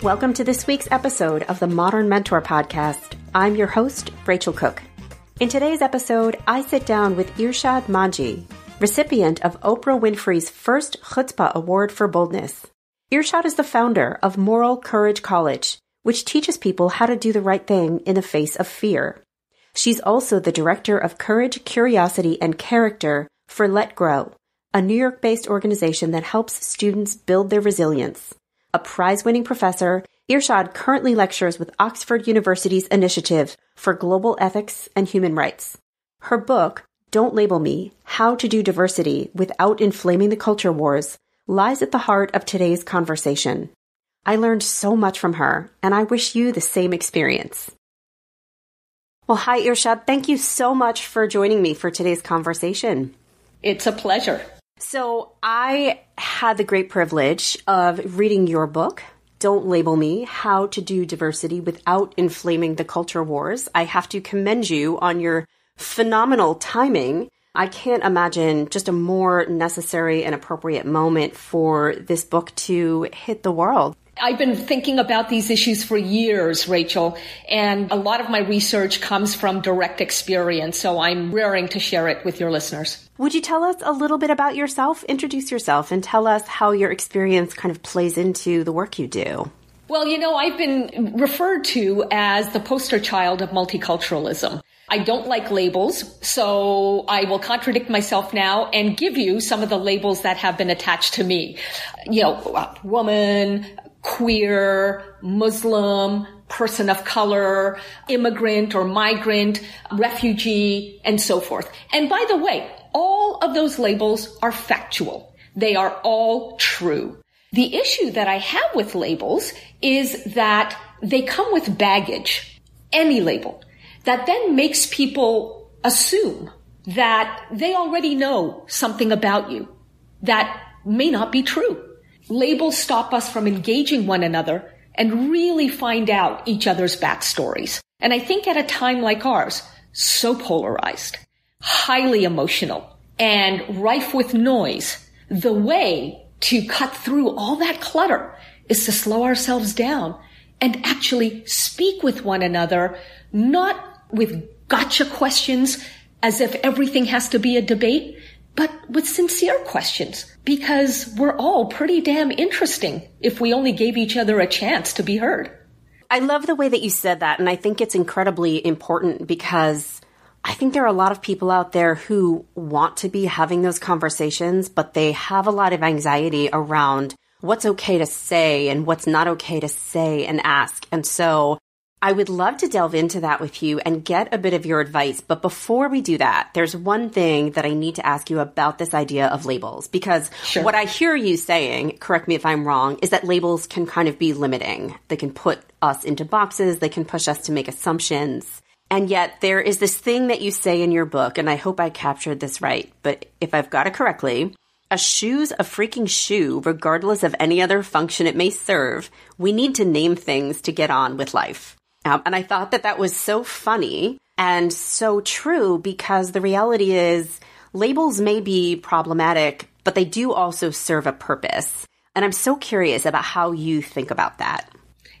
Welcome to this week's episode of the Modern Mentor Podcast. I'm your host, Rachel Cook. In today's episode, I sit down with Irshad Manji, recipient of Oprah Winfrey's first Chutzpah Award for Boldness. Irshad is the founder of Moral Courage College, which teaches people how to do the right thing in the face of fear. She's also the director of Courage, Curiosity, and Character for Let Grow, a New York based organization that helps students build their resilience. A prize winning professor, Irshad currently lectures with Oxford University's Initiative for Global Ethics and Human Rights. Her book, Don't Label Me How to Do Diversity Without Inflaming the Culture Wars, lies at the heart of today's conversation. I learned so much from her, and I wish you the same experience. Well, hi, Irshad. Thank you so much for joining me for today's conversation. It's a pleasure. So, I had the great privilege of reading your book, Don't Label Me How to Do Diversity Without Inflaming the Culture Wars. I have to commend you on your phenomenal timing. I can't imagine just a more necessary and appropriate moment for this book to hit the world. I've been thinking about these issues for years, Rachel, and a lot of my research comes from direct experience, so I'm raring to share it with your listeners. Would you tell us a little bit about yourself? Introduce yourself and tell us how your experience kind of plays into the work you do. Well, you know, I've been referred to as the poster child of multiculturalism. I don't like labels, so I will contradict myself now and give you some of the labels that have been attached to me. You know, woman, queer, Muslim, person of color, immigrant or migrant, refugee, and so forth. And by the way, all of those labels are factual. They are all true. The issue that I have with labels is that they come with baggage, any label, that then makes people assume that they already know something about you that may not be true. Labels stop us from engaging one another and really find out each other's backstories. And I think at a time like ours, so polarized, highly emotional, and rife with noise, the way to cut through all that clutter is to slow ourselves down and actually speak with one another, not with gotcha questions as if everything has to be a debate, but with sincere questions because we're all pretty damn interesting if we only gave each other a chance to be heard. I love the way that you said that. And I think it's incredibly important because I think there are a lot of people out there who want to be having those conversations, but they have a lot of anxiety around what's okay to say and what's not okay to say and ask. And so I would love to delve into that with you and get a bit of your advice. But before we do that, there's one thing that I need to ask you about this idea of labels. Because sure. what I hear you saying, correct me if I'm wrong, is that labels can kind of be limiting. They can put us into boxes, they can push us to make assumptions. And yet there is this thing that you say in your book, and I hope I captured this right, but if I've got it correctly, a shoe's a freaking shoe, regardless of any other function it may serve. We need to name things to get on with life. Um, and I thought that that was so funny and so true because the reality is labels may be problematic, but they do also serve a purpose. And I'm so curious about how you think about that.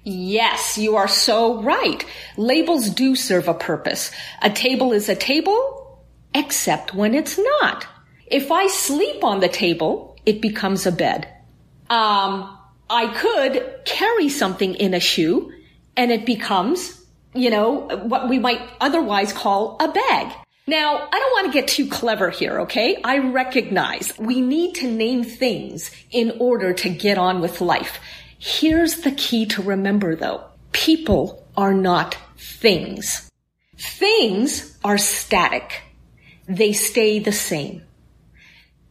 Yes, you are so right. Labels do serve a purpose. A table is a table, except when it's not. If I sleep on the table, it becomes a bed. Um, I could carry something in a shoe and it becomes, you know, what we might otherwise call a bag. Now, I don't want to get too clever here, okay? I recognize we need to name things in order to get on with life. Here's the key to remember though. People are not things. Things are static. They stay the same.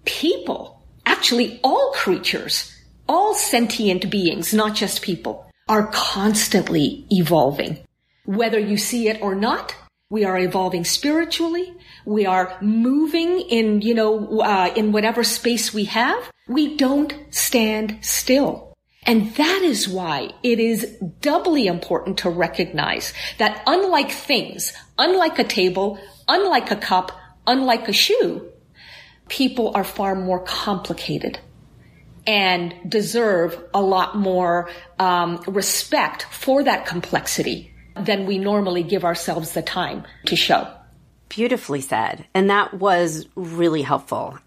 People, actually all creatures, all sentient beings, not just people, are constantly evolving. Whether you see it or not, we are evolving spiritually. We are moving in, you know, uh, in whatever space we have. We don't stand still. And that is why it is doubly important to recognize that unlike things, unlike a table, unlike a cup, unlike a shoe, people are far more complicated and deserve a lot more um, respect for that complexity than we normally give ourselves the time to show. Beautifully said. And that was really helpful.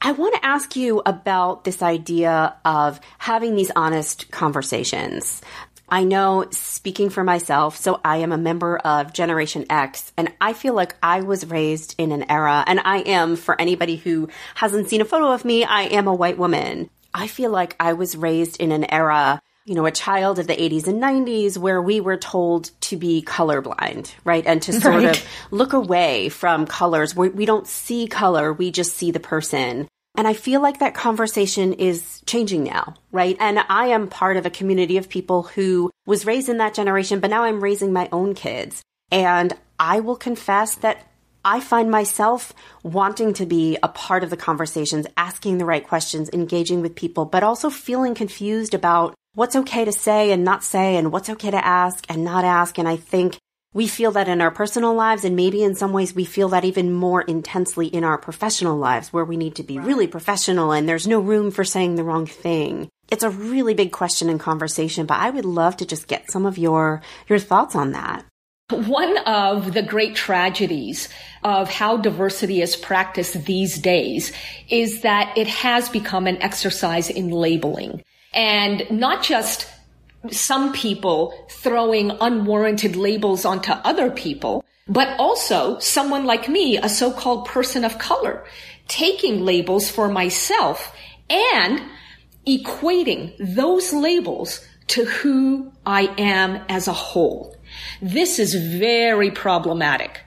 I want to ask you about this idea of having these honest conversations. I know speaking for myself, so I am a member of Generation X, and I feel like I was raised in an era, and I am, for anybody who hasn't seen a photo of me, I am a white woman. I feel like I was raised in an era, you know, a child of the 80s and 90s where we were told to be colorblind, right? And to sort right. of look away from colors. We, we don't see color, we just see the person. And I feel like that conversation is changing now, right? And I am part of a community of people who was raised in that generation, but now I'm raising my own kids. And I will confess that I find myself wanting to be a part of the conversations, asking the right questions, engaging with people, but also feeling confused about what's okay to say and not say and what's okay to ask and not ask. And I think we feel that in our personal lives, and maybe in some ways we feel that even more intensely in our professional lives, where we need to be really professional and there's no room for saying the wrong thing. It's a really big question and conversation, but I would love to just get some of your your thoughts on that. One of the great tragedies of how diversity is practiced these days is that it has become an exercise in labeling and not just some people throwing unwarranted labels onto other people, but also someone like me, a so-called person of color, taking labels for myself and equating those labels to who I am as a whole. This is very problematic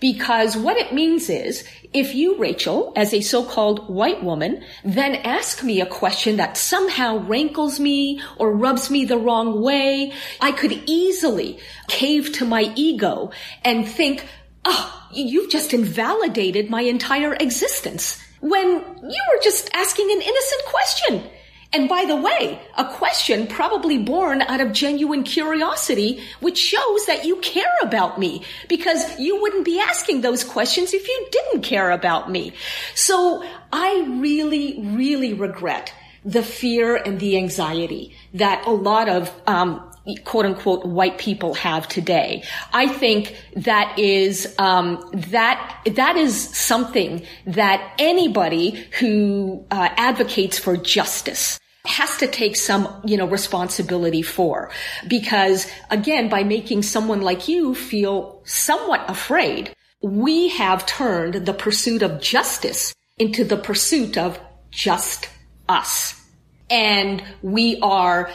because what it means is if you, Rachel, as a so-called white woman, then ask me a question that somehow rankles me or rubs me the wrong way, I could easily cave to my ego and think, oh, you've just invalidated my entire existence when you were just asking an innocent question. And by the way, a question probably born out of genuine curiosity, which shows that you care about me because you wouldn't be asking those questions if you didn't care about me. So I really, really regret the fear and the anxiety that a lot of um, quote unquote white people have today. I think that is um, that that is something that anybody who uh, advocates for justice has to take some, you know, responsibility for. Because again, by making someone like you feel somewhat afraid, we have turned the pursuit of justice into the pursuit of just us. And we are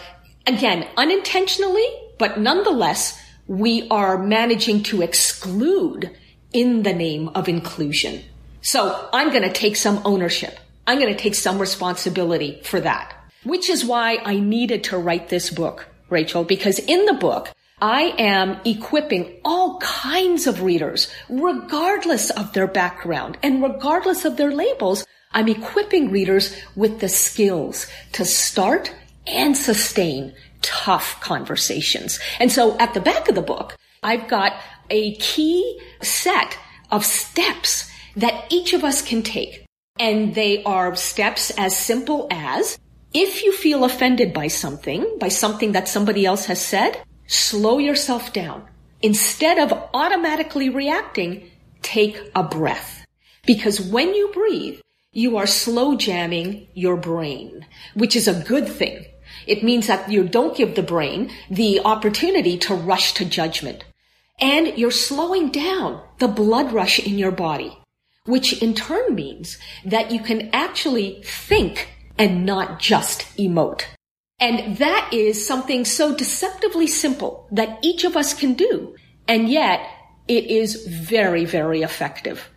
again, unintentionally, but nonetheless, we are managing to exclude in the name of inclusion. So I'm going to take some ownership. I'm going to take some responsibility for that, which is why I needed to write this book, Rachel, because in the book, I am equipping all kinds of readers, regardless of their background and regardless of their labels. I'm equipping readers with the skills to start and sustain tough conversations. And so at the back of the book, I've got a key set of steps that each of us can take. And they are steps as simple as If you feel offended by something, by something that somebody else has said, slow yourself down. Instead of automatically reacting, take a breath. Because when you breathe, you are slow jamming your brain, which is a good thing. It means that you don't give the brain the opportunity to rush to judgment. And you're slowing down the blood rush in your body, which in turn means that you can actually think and not just emote. And that is something so deceptively simple that each of us can do. And yet it is very, very effective.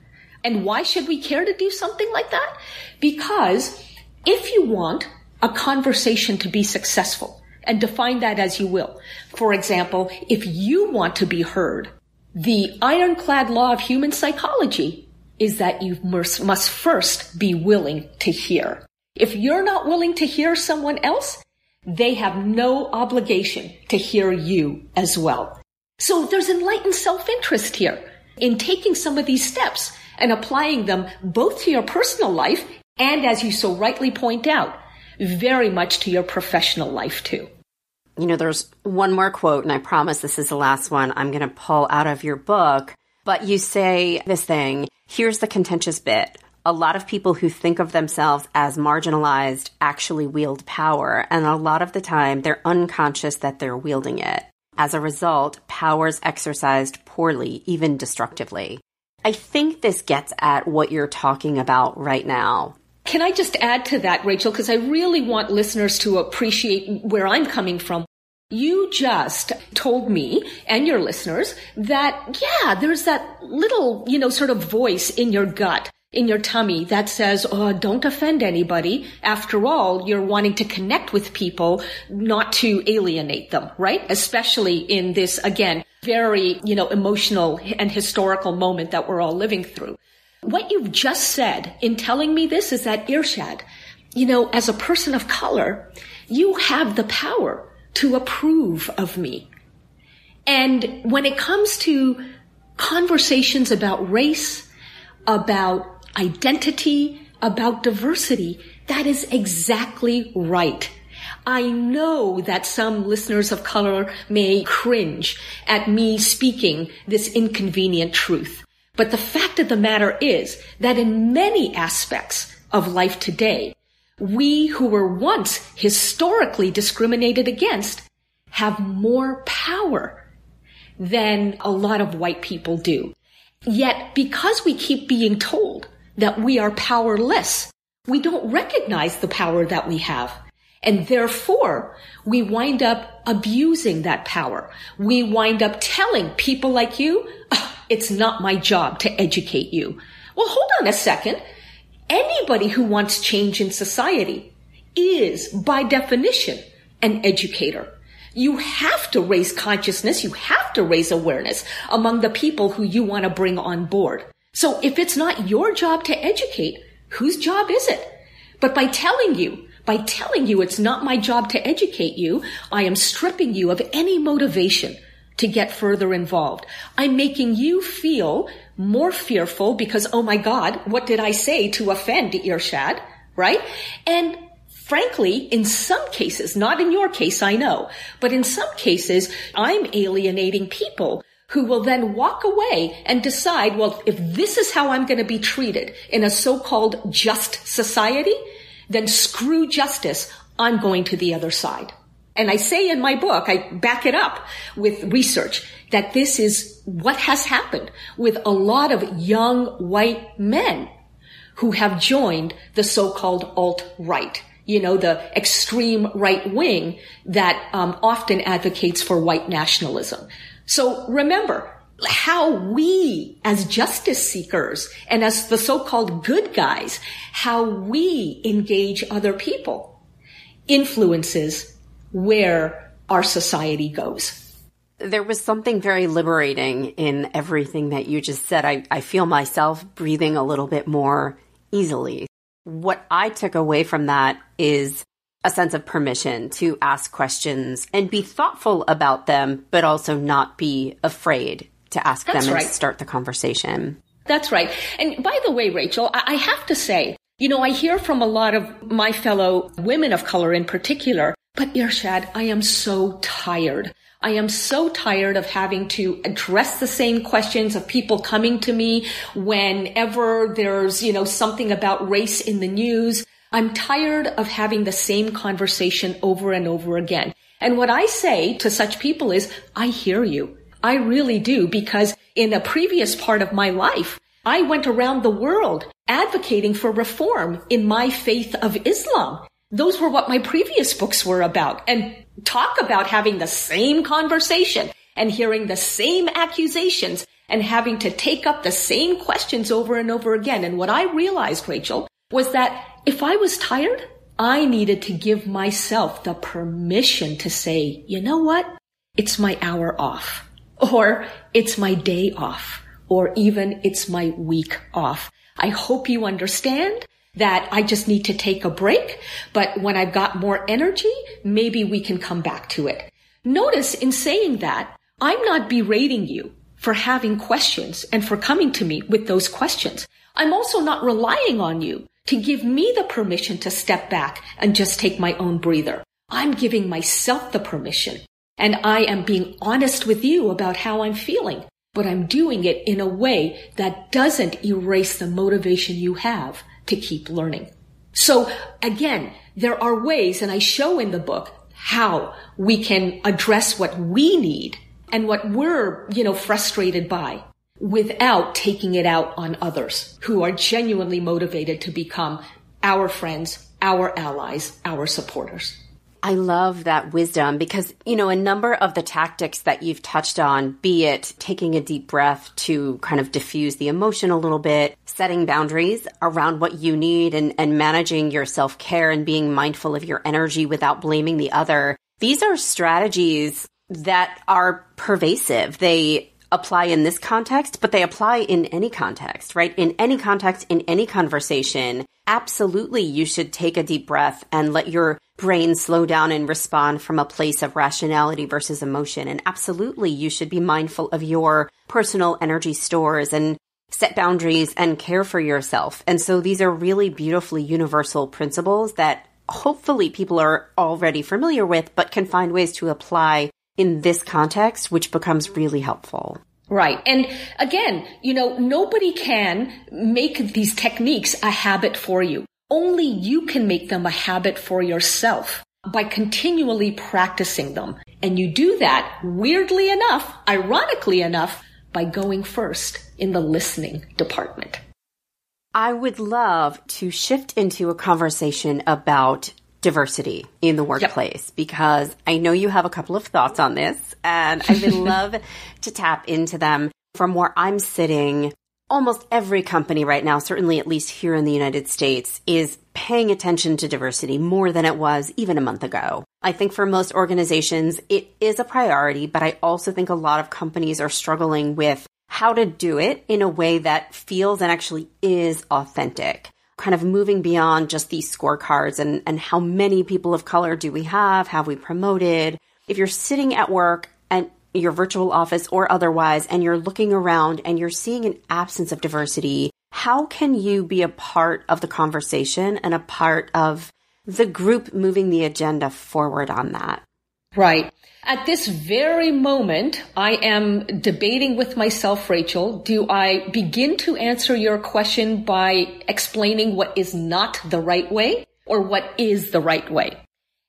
And why should we care to do something like that? Because if you want a conversation to be successful, and define that as you will. For example, if you want to be heard, the ironclad law of human psychology is that you must first be willing to hear. If you're not willing to hear someone else, they have no obligation to hear you as well. So there's enlightened self-interest here in taking some of these steps and applying them both to your personal life and, as you so rightly point out, very much to your professional life too. You know, there's one more quote, and I promise this is the last one I'm going to pull out of your book. But you say this thing here's the contentious bit. A lot of people who think of themselves as marginalized actually wield power, and a lot of the time they're unconscious that they're wielding it. As a result, power's exercised poorly, even destructively. I think this gets at what you're talking about right now. Can I just add to that, Rachel? Because I really want listeners to appreciate where I'm coming from. You just told me and your listeners that, yeah, there's that little, you know, sort of voice in your gut, in your tummy that says, oh, don't offend anybody. After all, you're wanting to connect with people, not to alienate them, right? Especially in this, again, very, you know, emotional and historical moment that we're all living through. What you've just said in telling me this is that Irshad, you know, as a person of color, you have the power to approve of me. And when it comes to conversations about race, about identity, about diversity, that is exactly right. I know that some listeners of color may cringe at me speaking this inconvenient truth. But the fact of the matter is that in many aspects of life today, we who were once historically discriminated against have more power than a lot of white people do. Yet because we keep being told that we are powerless, we don't recognize the power that we have. And therefore, we wind up abusing that power. We wind up telling people like you, oh, it's not my job to educate you. Well, hold on a second. Anybody who wants change in society is, by definition, an educator. You have to raise consciousness. You have to raise awareness among the people who you want to bring on board. So if it's not your job to educate, whose job is it? But by telling you by telling you it's not my job to educate you, I am stripping you of any motivation to get further involved. I'm making you feel more fearful because, oh my God, what did I say to offend Irshad? Right? And frankly, in some cases, not in your case, I know, but in some cases, I'm alienating people who will then walk away and decide, well, if this is how I'm going to be treated in a so-called just society, then screw justice. I'm going to the other side. And I say in my book, I back it up with research that this is what has happened with a lot of young white men who have joined the so-called alt-right. You know, the extreme right wing that um, often advocates for white nationalism. So remember, how we as justice seekers and as the so-called good guys, how we engage other people influences where our society goes. There was something very liberating in everything that you just said. I, I feel myself breathing a little bit more easily. What I took away from that is a sense of permission to ask questions and be thoughtful about them, but also not be afraid to ask That's them right. and start the conversation. That's right. And by the way, Rachel, I have to say, You know, I hear from a lot of my fellow women of color in particular, but Irshad, I am so tired. I am so tired of having to address the same questions of people coming to me whenever there's, you know, something about race in the news. I'm tired of having the same conversation over and over again. And what I say to such people is, I hear you. I really do because in a previous part of my life, I went around the world advocating for reform in my faith of Islam. Those were what my previous books were about and talk about having the same conversation and hearing the same accusations and having to take up the same questions over and over again. And what I realized, Rachel, was that if I was tired, I needed to give myself the permission to say, you know what? It's my hour off or it's my day off or even it's my week off. I hope you understand that I just need to take a break. But when I've got more energy, maybe we can come back to it. Notice in saying that, I'm not berating you for having questions and for coming to me with those questions. I'm also not relying on you to give me the permission to step back and just take my own breather. I'm giving myself the permission and I am being honest with you about how I'm feeling, but I'm doing it in a way that doesn't erase the motivation you have to keep learning. So again, there are ways, and I show in the book how we can address what we need and what we're, you know, frustrated by without taking it out on others who are genuinely motivated to become our friends, our allies, our supporters. I love that wisdom because, you know, a number of the tactics that you've touched on, be it taking a deep breath to kind of diffuse the emotion a little bit, setting boundaries around what you need and, and managing your self care and being mindful of your energy without blaming the other. These are strategies that are pervasive. They apply in this context, but they apply in any context, right? In any context, in any conversation, absolutely you should take a deep breath and let your brain slow down and respond from a place of rationality versus emotion. And absolutely you should be mindful of your personal energy stores and set boundaries and care for yourself. And so these are really beautifully universal principles that hopefully people are already familiar with, but can find ways to apply in this context, which becomes really helpful. Right. And again, you know, nobody can make these techniques a habit for you. Only you can make them a habit for yourself by continually practicing them. And you do that, weirdly enough, ironically enough, by going first in the listening department. I would love to shift into a conversation about diversity in the workplace yep. because I know you have a couple of thoughts on this and I would love to tap into them from where I'm sitting. Almost every company right now, certainly at least here in the United States, is paying attention to diversity more than it was even a month ago. I think for most organizations, it is a priority, but I also think a lot of companies are struggling with how to do it in a way that feels and actually is authentic kind of moving beyond just these scorecards and, and how many people of color do we have? Have we promoted? If you're sitting at work and your virtual office or otherwise, and you're looking around and you're seeing an absence of diversity, how can you be a part of the conversation and a part of the group moving the agenda forward on that? Right. At this very moment, I am debating with myself, Rachel, do I begin to answer your question by explaining what is not the right way or what is the right way?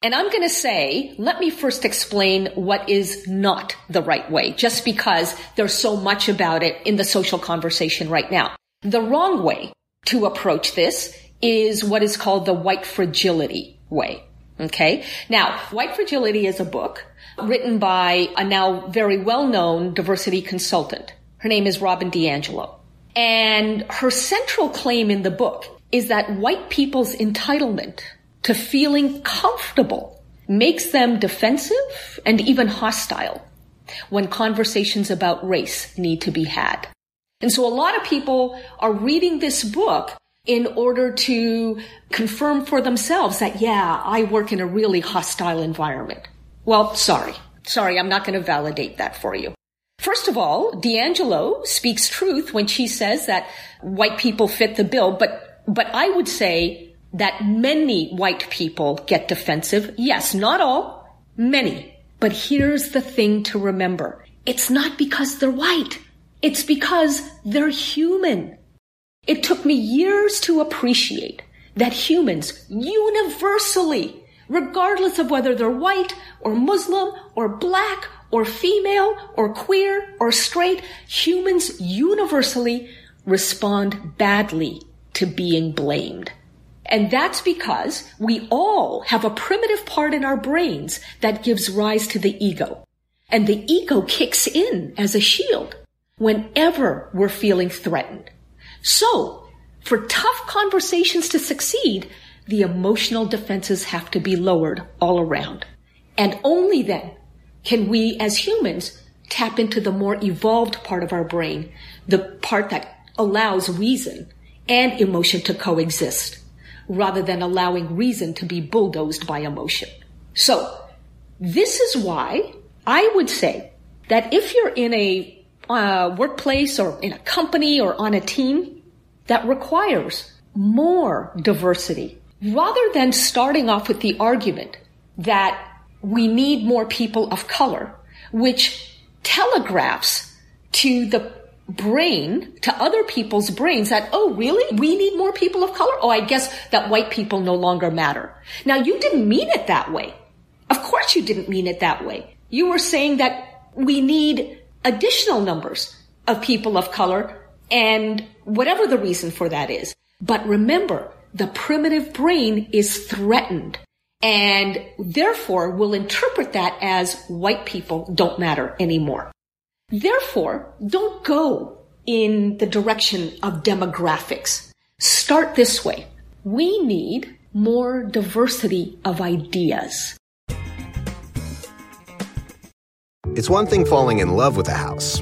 And I'm going to say, let me first explain what is not the right way, just because there's so much about it in the social conversation right now. The wrong way to approach this is what is called the white fragility way. Okay. Now, White Fragility is a book written by a now very well-known diversity consultant. Her name is Robin DiAngelo. And her central claim in the book is that white people's entitlement to feeling comfortable makes them defensive and even hostile when conversations about race need to be had. And so a lot of people are reading this book in order to confirm for themselves that, yeah, I work in a really hostile environment. Well, sorry. Sorry, I'm not going to validate that for you. First of all, DiAngelo speaks truth when she says that white people fit the bill, but But I would say that many white people get defensive. Yes, not all, many. But here's the thing to remember. It's not because they're white. It's because they're human. It took me years to appreciate that humans universally, regardless of whether they're white or Muslim or black or female or queer or straight, humans universally respond badly to being blamed. And that's because we all have a primitive part in our brains that gives rise to the ego. And the ego kicks in as a shield whenever we're feeling threatened. So, for tough conversations to succeed, the emotional defenses have to be lowered all around. And only then can we as humans tap into the more evolved part of our brain, the part that allows reason and emotion to coexist rather than allowing reason to be bulldozed by emotion. So this is why I would say that if you're in a uh, workplace or in a company or on a team that requires more diversity, rather than starting off with the argument that we need more people of color, which telegraphs to the brain to other people's brains that, oh, really? We need more people of color? Oh, I guess that white people no longer matter. Now, you didn't mean it that way. Of course you didn't mean it that way. You were saying that we need additional numbers of people of color and whatever the reason for that is. But remember, the primitive brain is threatened and therefore will interpret that as white people don't matter anymore. Therefore, don't go in the direction of demographics. Start this way. We need more diversity of ideas. It's one thing falling in love with a house,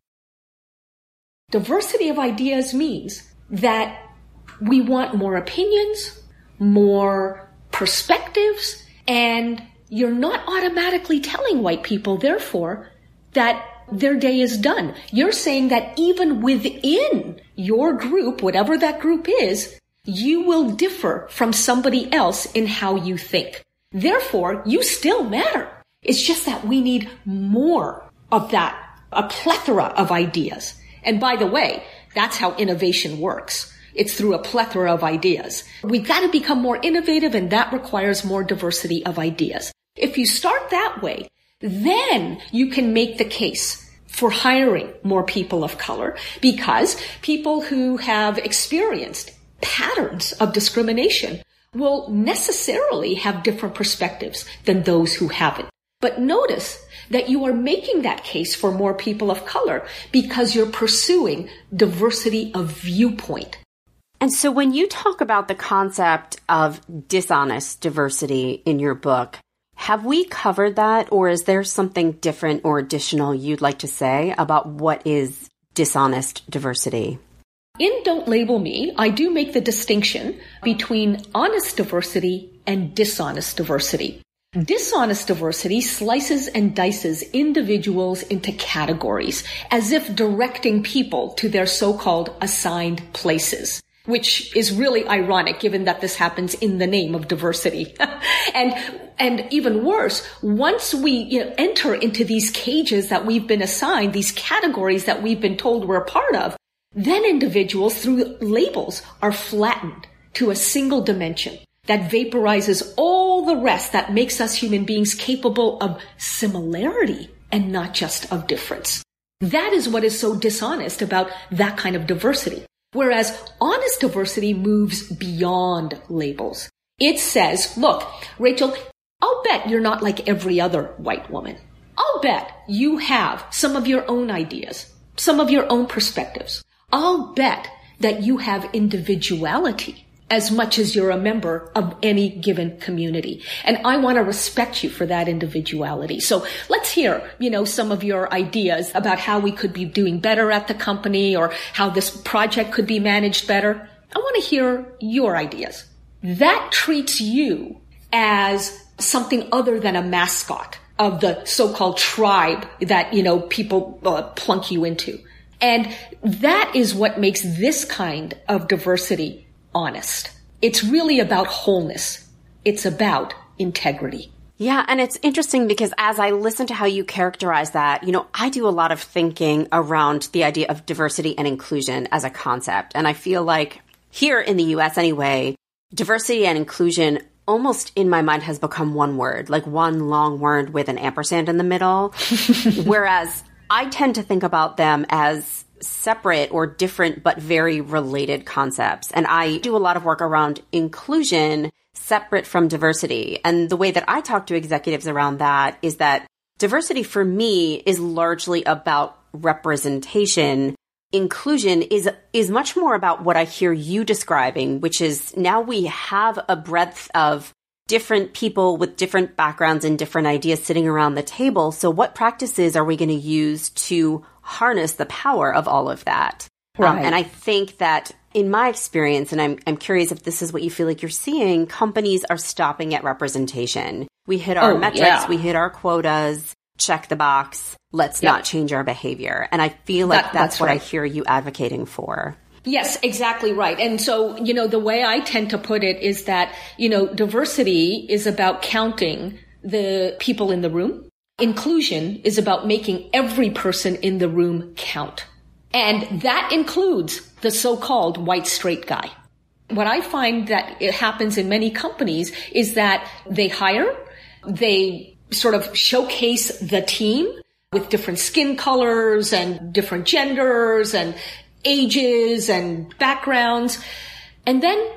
Diversity of ideas means that we want more opinions, more perspectives, and you're not automatically telling white people, therefore, that their day is done. You're saying that even within your group, whatever that group is, you will differ from somebody else in how you think. Therefore, you still matter. It's just that we need more of that, a plethora of ideas. And by the way, that's how innovation works. It's through a plethora of ideas. We've got to become more innovative and that requires more diversity of ideas. If you start that way, then you can make the case for hiring more people of color because people who have experienced patterns of discrimination will necessarily have different perspectives than those who haven't. But notice that you are making that case for more people of color because you're pursuing diversity of viewpoint. And so when you talk about the concept of dishonest diversity in your book, have we covered that or is there something different or additional you'd like to say about what is dishonest diversity? in Don't Label Me, I do make the distinction between honest diversity and dishonest diversity. Dishonest diversity slices and dices individuals into categories as if directing people to their so-called assigned places which is really ironic given that this happens in the name of diversity. and, and even worse, once we you know, enter into these cages that we've been assigned, these categories that we've been told we're a part of, then individuals through labels are flattened to a single dimension that vaporizes all the rest that makes us human beings capable of similarity and not just of difference. That is what is so dishonest about that kind of diversity. Whereas honest diversity moves beyond labels. It says, look, Rachel, I'll bet you're not like every other white woman. I'll bet you have some of your own ideas, some of your own perspectives. I'll bet that you have individuality as much as you're a member of any given community. And I want to respect you for that individuality. So let's hear, you know, some of your ideas about how we could be doing better at the company or how this project could be managed better. I want to hear your ideas. That treats you as something other than a mascot of the so-called tribe that, you know, people uh, plunk you into. And that is what makes this kind of diversity honest. It's really about wholeness. It's about integrity. Yeah, and it's interesting because as I listen to how you characterize that, you know, I do a lot of thinking around the idea of diversity and inclusion as a concept. And I feel like here in the US anyway, diversity and inclusion almost in my mind has become one word, like one long word with an ampersand in the middle. Whereas I tend to think about them as separate or different but very related concepts. And I do a lot of work around inclusion separate from diversity. And the way that I talk to executives around that is that diversity for me is largely about representation. Inclusion is is much more about what I hear you describing, which is now we have a breadth of different people with different backgrounds and different ideas sitting around the table. So what practices are we going to use to harness the power of all of that. Um, right. Um, and I think that in my experience, and I'm, I'm curious if this is what you feel like you're seeing, companies are stopping at representation. We hit our oh, metrics, yeah. we hit our quotas, check the box, let's not change our behavior. And I feel like that, that's, that's, what right. I hear you advocating for. Yes, exactly right. And so, you know, the way I tend to put it is that, you know, diversity is about counting the people in the room Inclusion is about making every person in the room count. And that includes the so-called white straight guy. What I find that it happens in many companies is that they hire, they sort of showcase the team with different skin colors and different genders and ages and backgrounds. And then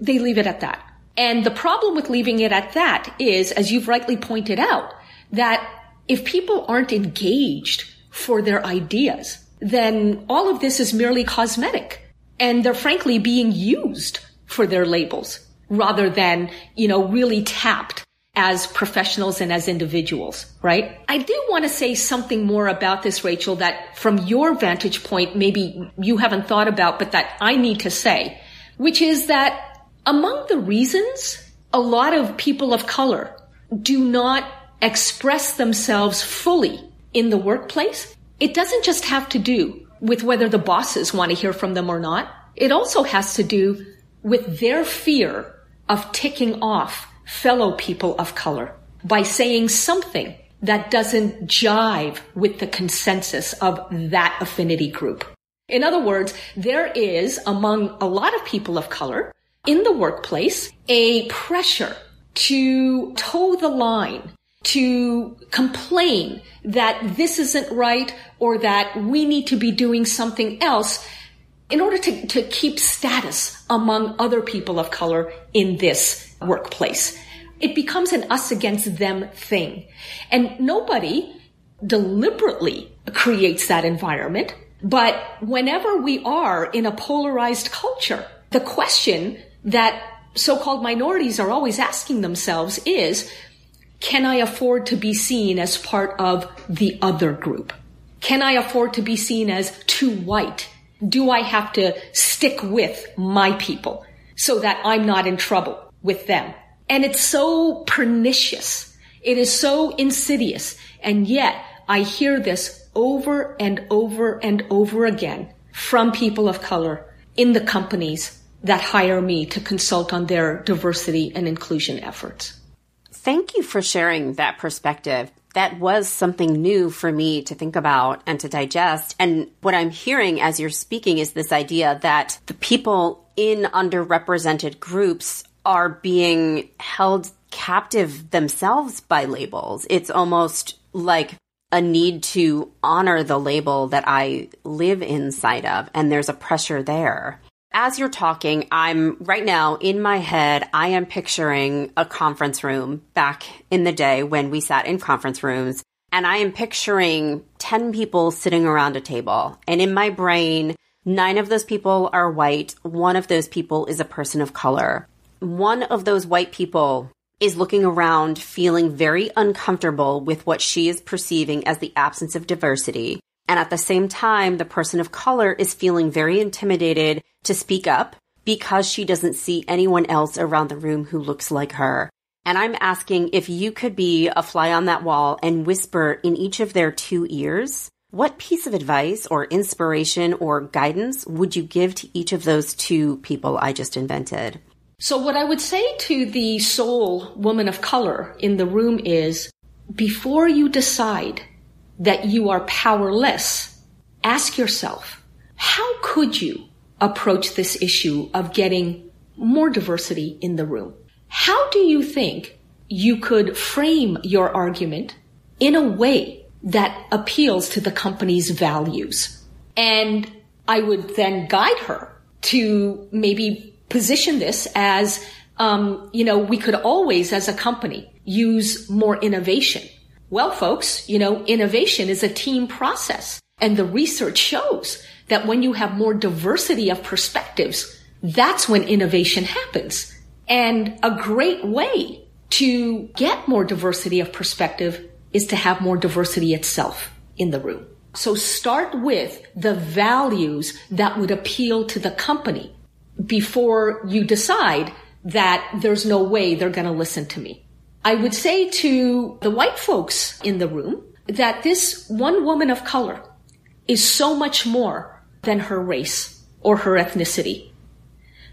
they leave it at that. And the problem with leaving it at that is, as you've rightly pointed out, that if people aren't engaged for their ideas, then all of this is merely cosmetic. And they're frankly being used for their labels rather than, you know, really tapped as professionals and as individuals, right? I do want to say something more about this, Rachel, that from your vantage point, maybe you haven't thought about, but that I need to say, which is that among the reasons a lot of people of color do not express themselves fully in the workplace, it doesn't just have to do with whether the bosses want to hear from them or not. It also has to do with their fear of ticking off fellow people of color by saying something that doesn't jive with the consensus of that affinity group. In other words, there is among a lot of people of color in the workplace a pressure to toe the line to complain that this isn't right or that we need to be doing something else in order to, to keep status among other people of color in this workplace. It becomes an us against them thing. And nobody deliberately creates that environment. But whenever we are in a polarized culture, the question that so-called minorities are always asking themselves is, can I afford to be seen as part of the other group? Can I afford to be seen as too white? do I have to stick with my people so that I'm not in trouble with them? And it's so pernicious. It is so insidious. And yet I hear this over and over and over again from people of color in the companies that hire me to consult on their diversity and inclusion efforts. Thank you for sharing that perspective. That was something new for me to think about and to digest. And what I'm hearing as you're speaking is this idea that the people in underrepresented groups are being held captive themselves by labels. It's almost like a need to honor the label that I live inside of, and there's a pressure there. As you're talking, I'm right now in my head, I am picturing a conference room back in the day when we sat in conference rooms, and I am picturing 10 people sitting around a table. And in my brain, nine of those people are white, one of those people is a person of color. One of those white people is looking around feeling very uncomfortable with what she is perceiving as the absence of diversity. And at the same time, the person of color is feeling very intimidated to speak up because she doesn't see anyone else around the room who looks like her. And I'm asking if you could be a fly on that wall and whisper in each of their two ears, what piece of advice or inspiration or guidance would you give to each of those two people I just invented? So what I would say to the sole woman of color in the room is before you decide that you are powerless, ask yourself, how could you approach this issue of getting more diversity in the room? How do you think you could frame your argument in a way that appeals to the company's values? And I would then guide her to maybe position this as, um, you know, we could always, as a company, use more innovation. Well, folks, you know, innovation is a team process. And the research shows that when you have more diversity of perspectives, that's when innovation happens. And a great way to get more diversity of perspective is to have more diversity itself in the room. So start with the values that would appeal to the company before you decide that there's no way they're going to listen to me. I would say to the white folks in the room that this one woman of color is so much more than her race or her ethnicity.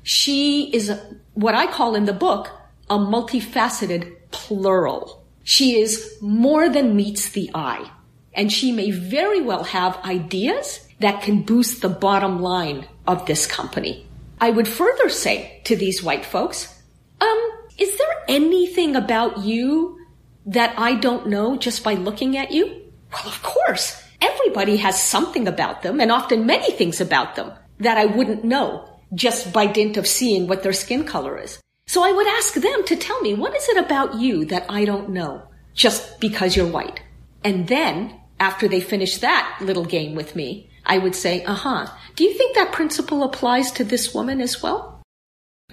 She is what I call in the book a multifaceted plural. She is more than meets the eye. And she may very well have ideas that can boost the bottom line of this company. I would further say to these white folks, um, is there anything about you that I don't know just by looking at you? Well, of course. Everybody has something about them and often many things about them that I wouldn't know just by dint of seeing what their skin color is. So I would ask them to tell me, what is it about you that I don't know just because you're white? And then after they finish that little game with me, I would say, uh huh. Do you think that principle applies to this woman as well?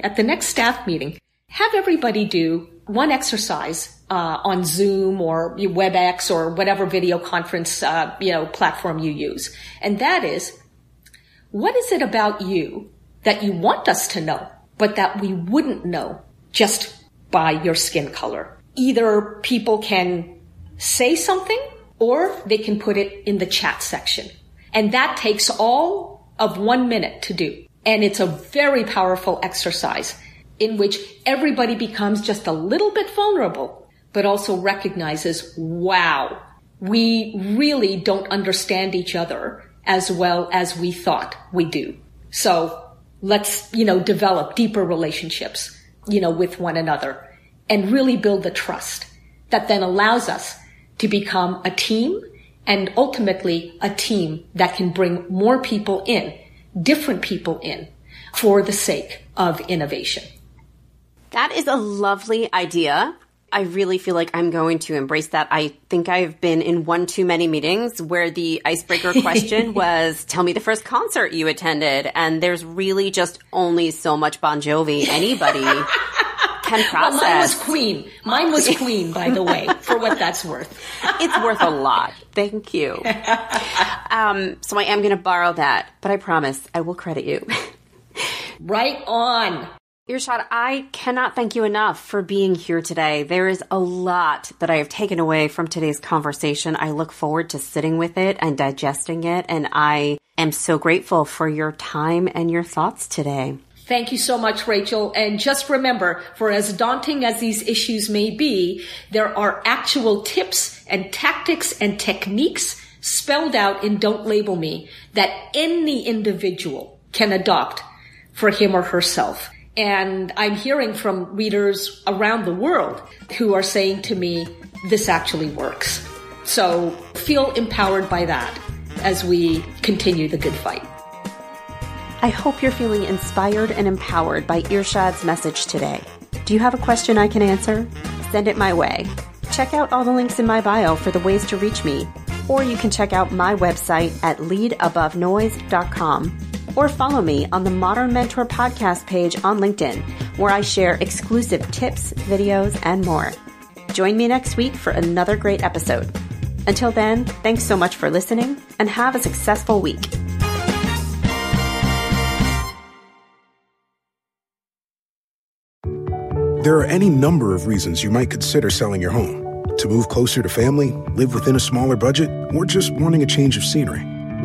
At the next staff meeting, have everybody do one exercise uh, on Zoom or WebEx or whatever video conference uh, you know platform you use, and that is, what is it about you that you want us to know, but that we wouldn't know just by your skin color? Either people can say something or they can put it in the chat section. And that takes all of one minute to do. And it's a very powerful exercise in which everybody becomes just a little bit vulnerable, but also recognizes, wow, we really don't understand each other as well as we thought we do. So let's, you know, develop deeper relationships, you know, with one another and really build the trust that then allows us to become a team and ultimately a team that can bring more people in, different people in for the sake of innovation. That is a lovely idea. I really feel like I'm going to embrace that. I think I've been in one too many meetings where the icebreaker question was, tell me the first concert you attended. And there's really just only so much Bon Jovi anybody can process. Well, mine was Queen. Mine was Queen, by the way. for what that's worth. It's worth a lot. Thank you. Um, so I am going to borrow that, but I promise I will credit you. right on. Irshad, I cannot thank you enough for being here today. There is a lot that I have taken away from today's conversation. I look forward to sitting with it and digesting it, and I am so grateful for your time and your thoughts today. Thank you so much, Rachel. And just remember, for as daunting as these issues may be, there are actual tips and tactics and techniques spelled out in Don't Label Me that any individual can adopt for him or herself. And I'm hearing from readers around the world who are saying to me, this actually works. So feel empowered by that as we continue the good fight. I hope you're feeling inspired and empowered by Irshad's message today. Do you have a question I can answer? Send it my way. Check out all the links in my bio for the ways to reach me, or you can check out my website at leadabovenoise.com or follow me on the Modern Mentor podcast page on LinkedIn, where I share exclusive tips, videos, and more. Join me next week for another great episode. Until then, thanks so much for listening and have a successful week. There are any number of reasons you might consider selling your home to move closer to family, live within a smaller budget, or just wanting a change of scenery.